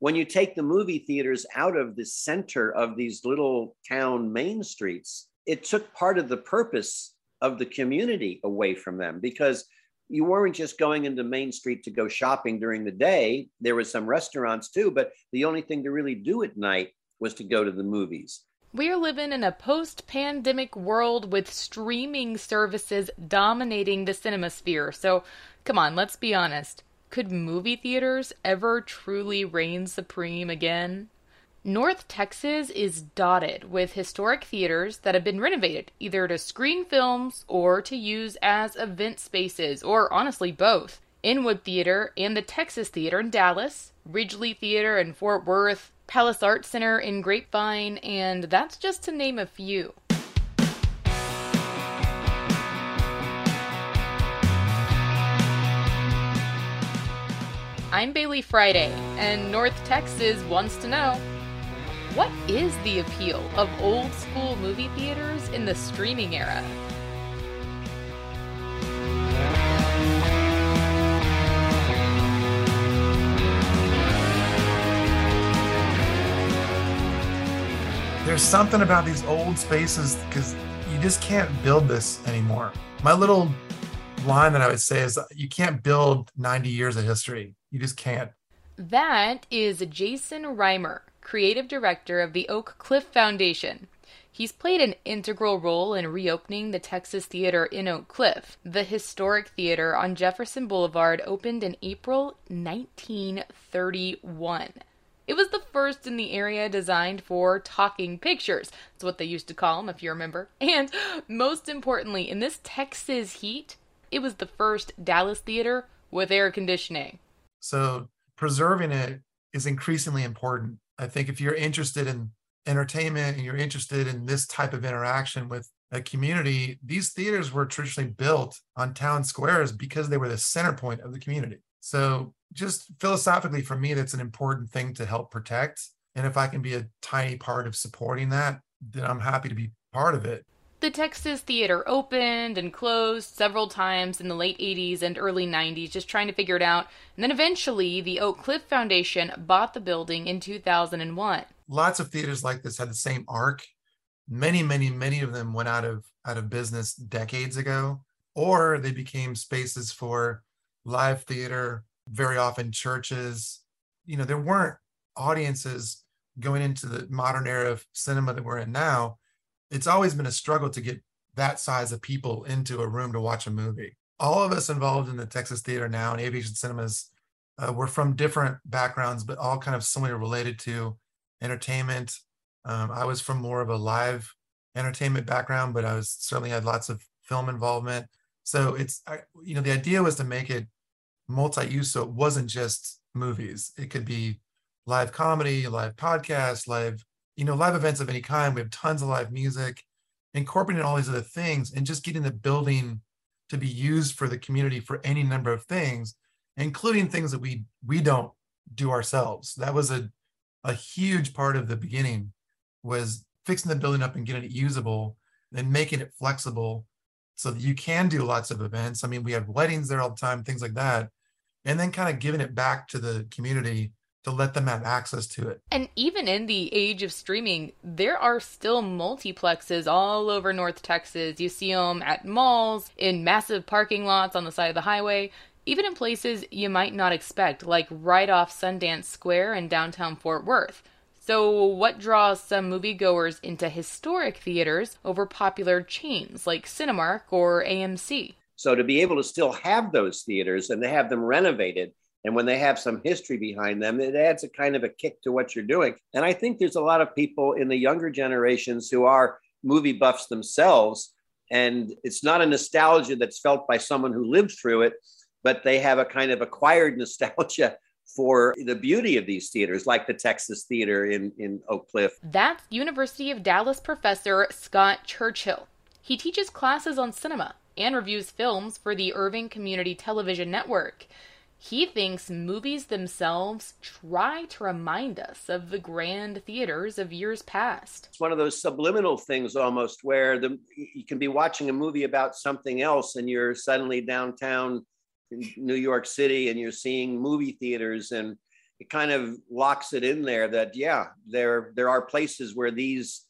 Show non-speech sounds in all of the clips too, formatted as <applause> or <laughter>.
when you take the movie theaters out of the center of these little town main streets, it took part of the purpose of the community away from them because you weren't just going into Main Street to go shopping during the day. There was some restaurants too, but the only thing to really do at night was to go to the movies. We're living in a post pandemic world with streaming services dominating the cinema sphere. So, come on, let's be honest. Could movie theaters ever truly reign supreme again? North Texas is dotted with historic theaters that have been renovated, either to screen films or to use as event spaces, or honestly, both. Inwood Theater and the Texas Theater in Dallas, Ridglea Theater in Fort Worth, Palace Arts Center in Grapevine, and that's just to name a few. I'm Baylee Friday, and North Texas wants to know what is the appeal of old school movie theaters in the streaming era? There's something about these old spaces because you just can't build this anymore. My little line that I would say is you can't build 90 years of history. You just can't. That is Jason Reimer, creative director of the Oak Cliff Foundation. He's played an integral role in reopening the Texas Theater in Oak Cliff. The historic theater on Jefferson Boulevard opened in April 1931. It was the first in the area designed for talking pictures. That's what they used to call them, if you remember. And most importantly, in this Texas heat, it was the first Dallas theater with air conditioning. So preserving it is increasingly important. I think if you're interested in entertainment and you're interested in this type of interaction with a community, these theaters were traditionally built on town squares because they were the center point of the community. So, just philosophically, for me, that's an important thing to help protect. And if I can be a tiny part of supporting that, then I'm happy to be part of it. The Texas Theater opened and closed several times in the late 80s and early 90s, just trying to figure it out. And then eventually, the Oak Cliff Foundation bought the building in 2001. Lots of theaters like this had the same arc. Many, many, many of them went out of out of business decades ago, or they became spaces for live theater. Very often, churches. You know, there weren't audiences going into the modern era of cinema that we're in now it's always been a struggle to get that size of people into a room to watch a movie. All of us involved in the Texas Theater now and Aviation Cinemas, uh, we're from different backgrounds, but all kind of similarly related to entertainment. Um, I was from more of a live entertainment background, but I was certainly had lots of film involvement. So it's, I, you know, the idea was to make it multi-use, so it wasn't just movies. It could be live comedy, live podcast, live you know, live events of any kind. We have tons of live music, incorporating all these other things, and just getting the building to be used for the community for any number of things, including things that we we don't do ourselves. That was a a huge part of the beginning was fixing the building up and getting it usable and making it flexible so that you can do lots of events. I mean, we have weddings there all the time, things like that. And then kind of giving it back to the community to let them have access to it. And even in the age of streaming, there are still multiplexes all over North Texas. You see them at malls, in massive parking lots on the side of the highway, even in places you might not expect, like right off Sundance Square in downtown Fort Worth. So, what draws some moviegoers into historic theaters over popular chains like Cinemark or AMC? So, to be able to still have those theaters and to have them renovated and when they have some history behind them, it adds a kind of a kick to what you're doing. And I think there's a lot of people in the younger generations who are movie buffs themselves. And it's not a nostalgia that's felt by someone who lived through it, but they have a kind of acquired <laughs> nostalgia for the beauty of these theaters, like the Texas Theater in, in Oak Cliff. That's University of Dallas professor Scott Churchill. He teaches classes on cinema and reviews films for the Irving Community Television Network. He thinks movies themselves try to remind us of the grand theaters of years past. It's one of those subliminal things almost where the you can be watching a movie about something else and you're suddenly downtown New York City and you're seeing movie theaters and it kind of locks it in there that yeah, there there are places where these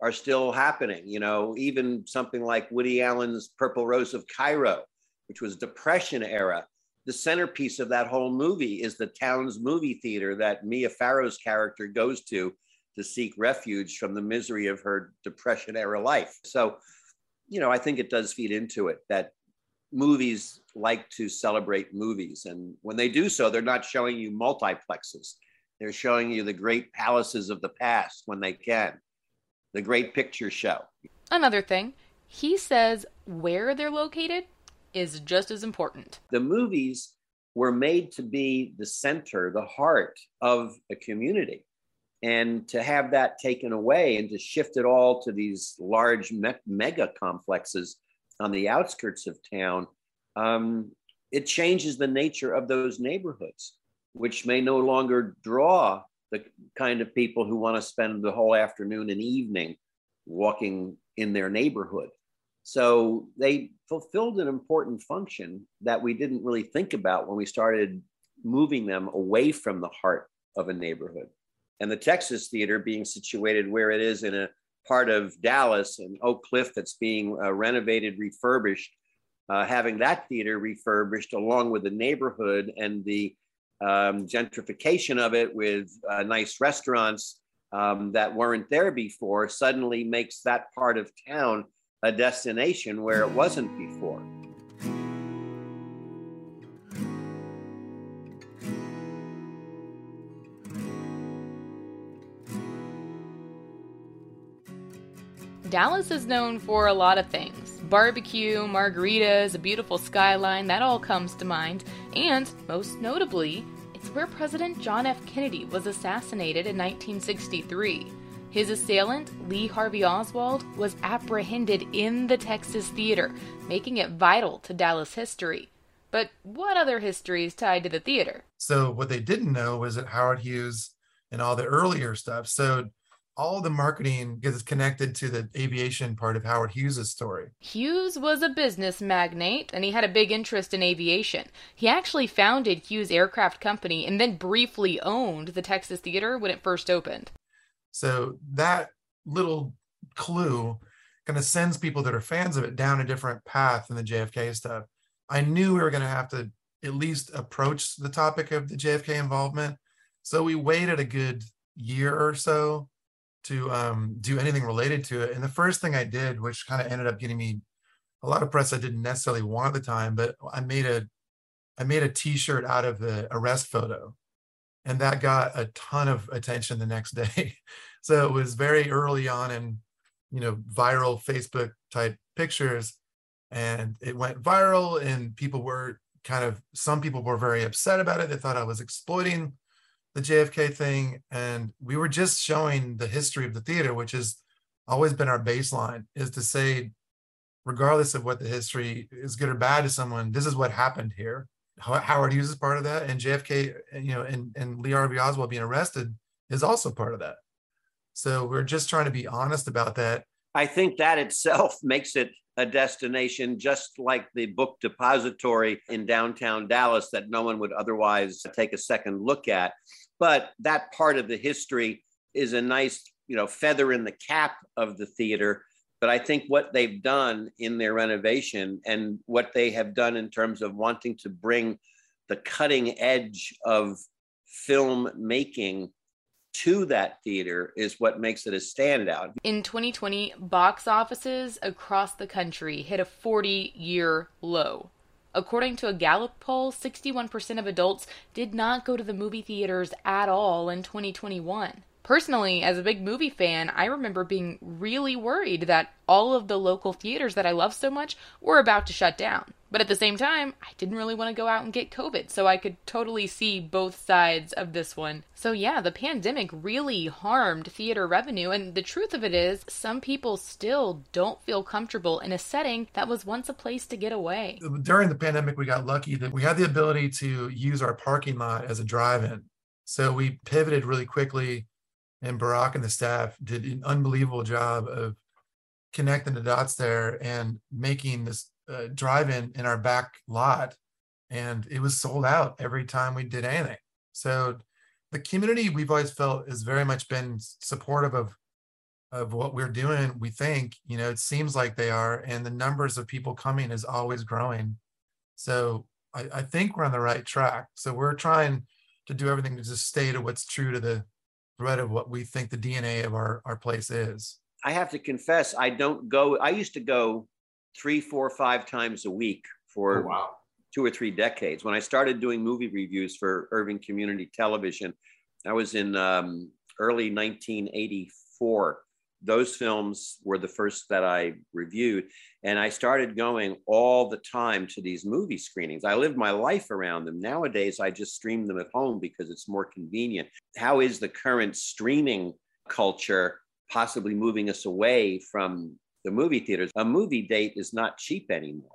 are still happening. You know, even something like Woody Allen's Purple Rose of Cairo, which was Depression era. The centerpiece of that whole movie is the town's movie theater that Mia Farrow's character goes to to seek refuge from the misery of her Depression era life. So, you know, I think it does feed into it that movies like to celebrate movies. And when they do so, they're not showing you multiplexes. They're showing you the great palaces of the past when they can, the great picture show. Another thing, he says where they're located is just as important. The movies were made to be the center, the heart of a community. And to have that taken away and to shift it all to these large me- mega complexes on the outskirts of town, um, it changes the nature of those neighborhoods, which may no longer draw the kind of people who want to spend the whole afternoon and evening walking in their neighborhood. So they fulfilled an important function that we didn't really think about when we started moving them away from the heart of a neighborhood. And the Texas Theater being situated where it is in a part of Dallas and Oak Cliff that's being uh, renovated, refurbished, uh, having that theater refurbished along with the neighborhood and the um, gentrification of it with uh, nice restaurants um, that weren't there before suddenly makes that part of town a destination where it wasn't before. Dallas is known for a lot of things barbecue, margaritas, a beautiful skyline, that all comes to mind. And, most notably, it's where President John F. Kennedy was assassinated in 1963. His assailant, Lee Harvey Oswald, was apprehended in the Texas Theater, making it vital to Dallas history. But what other history is tied to the theater? So, what they didn't know was that Howard Hughes and all the earlier stuff. So, all the marketing gets connected to the aviation part of Howard Hughes' story. Hughes was a business magnate and he had a big interest in aviation. He actually founded Hughes Aircraft Company and then briefly owned the Texas Theater when it first opened. So that little clue kind of sends people that are fans of it down a different path than the JFK stuff. I knew we were going to have to at least approach the topic of the JFK involvement. So we waited a good year or so to um, do anything related to it. And the first thing I did, which kind of ended up getting me a lot of press I didn't necessarily want at the time, but I made a I made a T-shirt out of the arrest photo, and that got a ton of attention the next <laughs> day. so it was very early on in you know viral Facebook type pictures, and it went viral, and people were kind of some people were very upset about it. They thought I was exploiting the JFK thing, and we were just showing the history of the theater, which has always been our baseline, is to say, regardless of what the history is good or bad to someone, this is what happened here. Howard Hughes is part of that, and JFK, uh, you know, and, and Lee Harvey Oswald being arrested is also part of that. So we're just trying to be honest about that. I think that itself <laughs> makes it a destination just like the book depository in downtown Dallas that no one would otherwise take a second look at. But that part of the history is a nice, you know, feather in the cap of the theater. But I think what they've done in their renovation and what they have done in terms of wanting to bring the cutting edge of film making to that theater is what makes it a standout. In 2020, box offices across the country hit a 40 year low. According to a Gallup poll, 61% of adults did not go to the movie theaters at all in 2021. Personally, as a big movie fan, I remember being really worried that all of the local theaters that I love so much were about to shut down. But at the same time, I didn't really want to go out and get COVID, so I could totally see both sides of this one. So, yeah, the pandemic really harmed theater revenue, and the truth of it is, some people still don't feel comfortable in a setting that was once a place to get away. During the pandemic, we got lucky that we had the ability to use our parking lot as a drive in. So, we pivoted really quickly, and Barak and the staff did an unbelievable job of connecting the dots there and making this uh, drive-in in our back lot, and it was sold out every time we did anything. So the community we've always felt has very much been supportive of of what we're doing we think. You know it seems like they are and the numbers of people coming is always growing. So I, I think we're on the right track. So we're trying to do everything to just stay to what's true to the thread of what we think the dna of our, our place is i have to confess i don't go i used to go three four five times a week for oh, wow two or three decades. When I started doing movie reviews for Irving Community Television, I was in um, early 1984. Those films were the first that I reviewed. And I started going all the time to these movie screenings. I lived my life around them. Nowadays, I just stream them at home because it's more convenient. How is the current streaming culture possibly moving us away from the movie theaters? A movie date is not cheap anymore.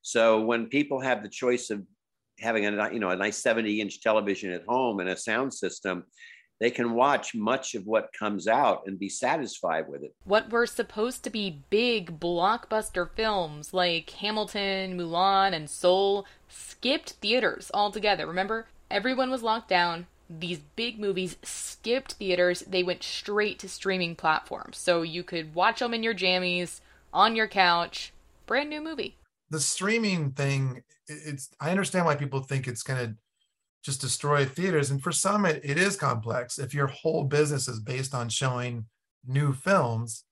So when people have the choice of having a you know a nice 70 inch television at home and a sound system, they can watch much of what comes out and be satisfied with it. What were supposed to be big blockbuster films like Hamilton, Mulan, and Soul skipped theaters altogether. Remember, everyone was locked down. These big movies skipped theaters. They went straight to streaming platforms. So you could watch them in your jammies, on your couch. Brand new movie the streaming thing it's i understand why people think it's going to just destroy theaters. And for some it, it is complex. If your whole business is based on showing new films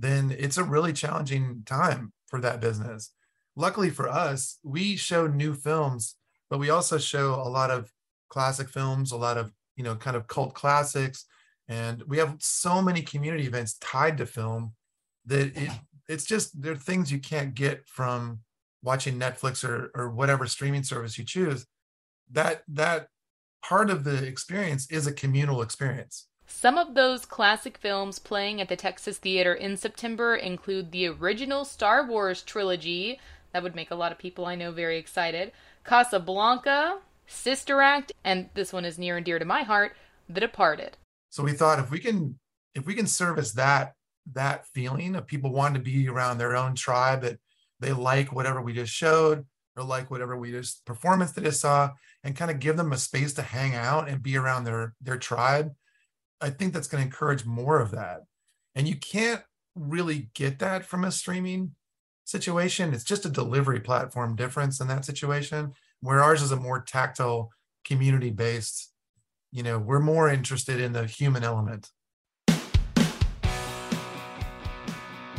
then it's a really challenging time for that business. Luckily for us we show new films but we also show a lot of classic films a lot of you know kind of cult classics. And we have so many community events tied to film that it it's just there are things you can't get from watching Netflix or or whatever streaming service you choose, that that part of the experience is a communal experience. Some of those classic films playing at the Texas Theater in September include the original Star Wars trilogy. That would make a lot of people I know very excited. Casablanca, Sister Act, and this one is near and dear to my heart, The Departed. So we thought if we can if we can service that that feeling of people wanting to be around their own tribe that they like whatever we just showed or like whatever we just performance that they saw and kind of give them a space to hang out and be around their their tribe i think that's going to encourage more of that. And you can't really get that from a streaming situation. It's just a delivery platform difference in that situation where ours is a more tactile community based you know we're more interested in the human element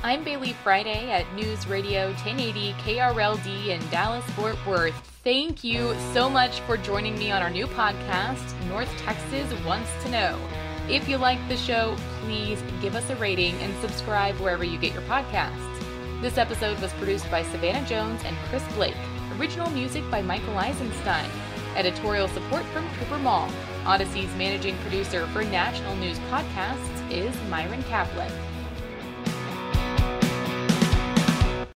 I'm Baylee Friday at News Radio 1080 KRLD in Dallas, Fort Worth. Thank you so much for joining me on our new podcast, North Texas Wants to Know. If you like the show, please give us a rating and subscribe wherever you get your podcasts. This episode was produced by Savannah Jones and Chris Blake. Original music by Michael Eisenstein. Editorial support from Cooper Mall. Audacy's managing producer for National News Podcasts is Myron Kaplan.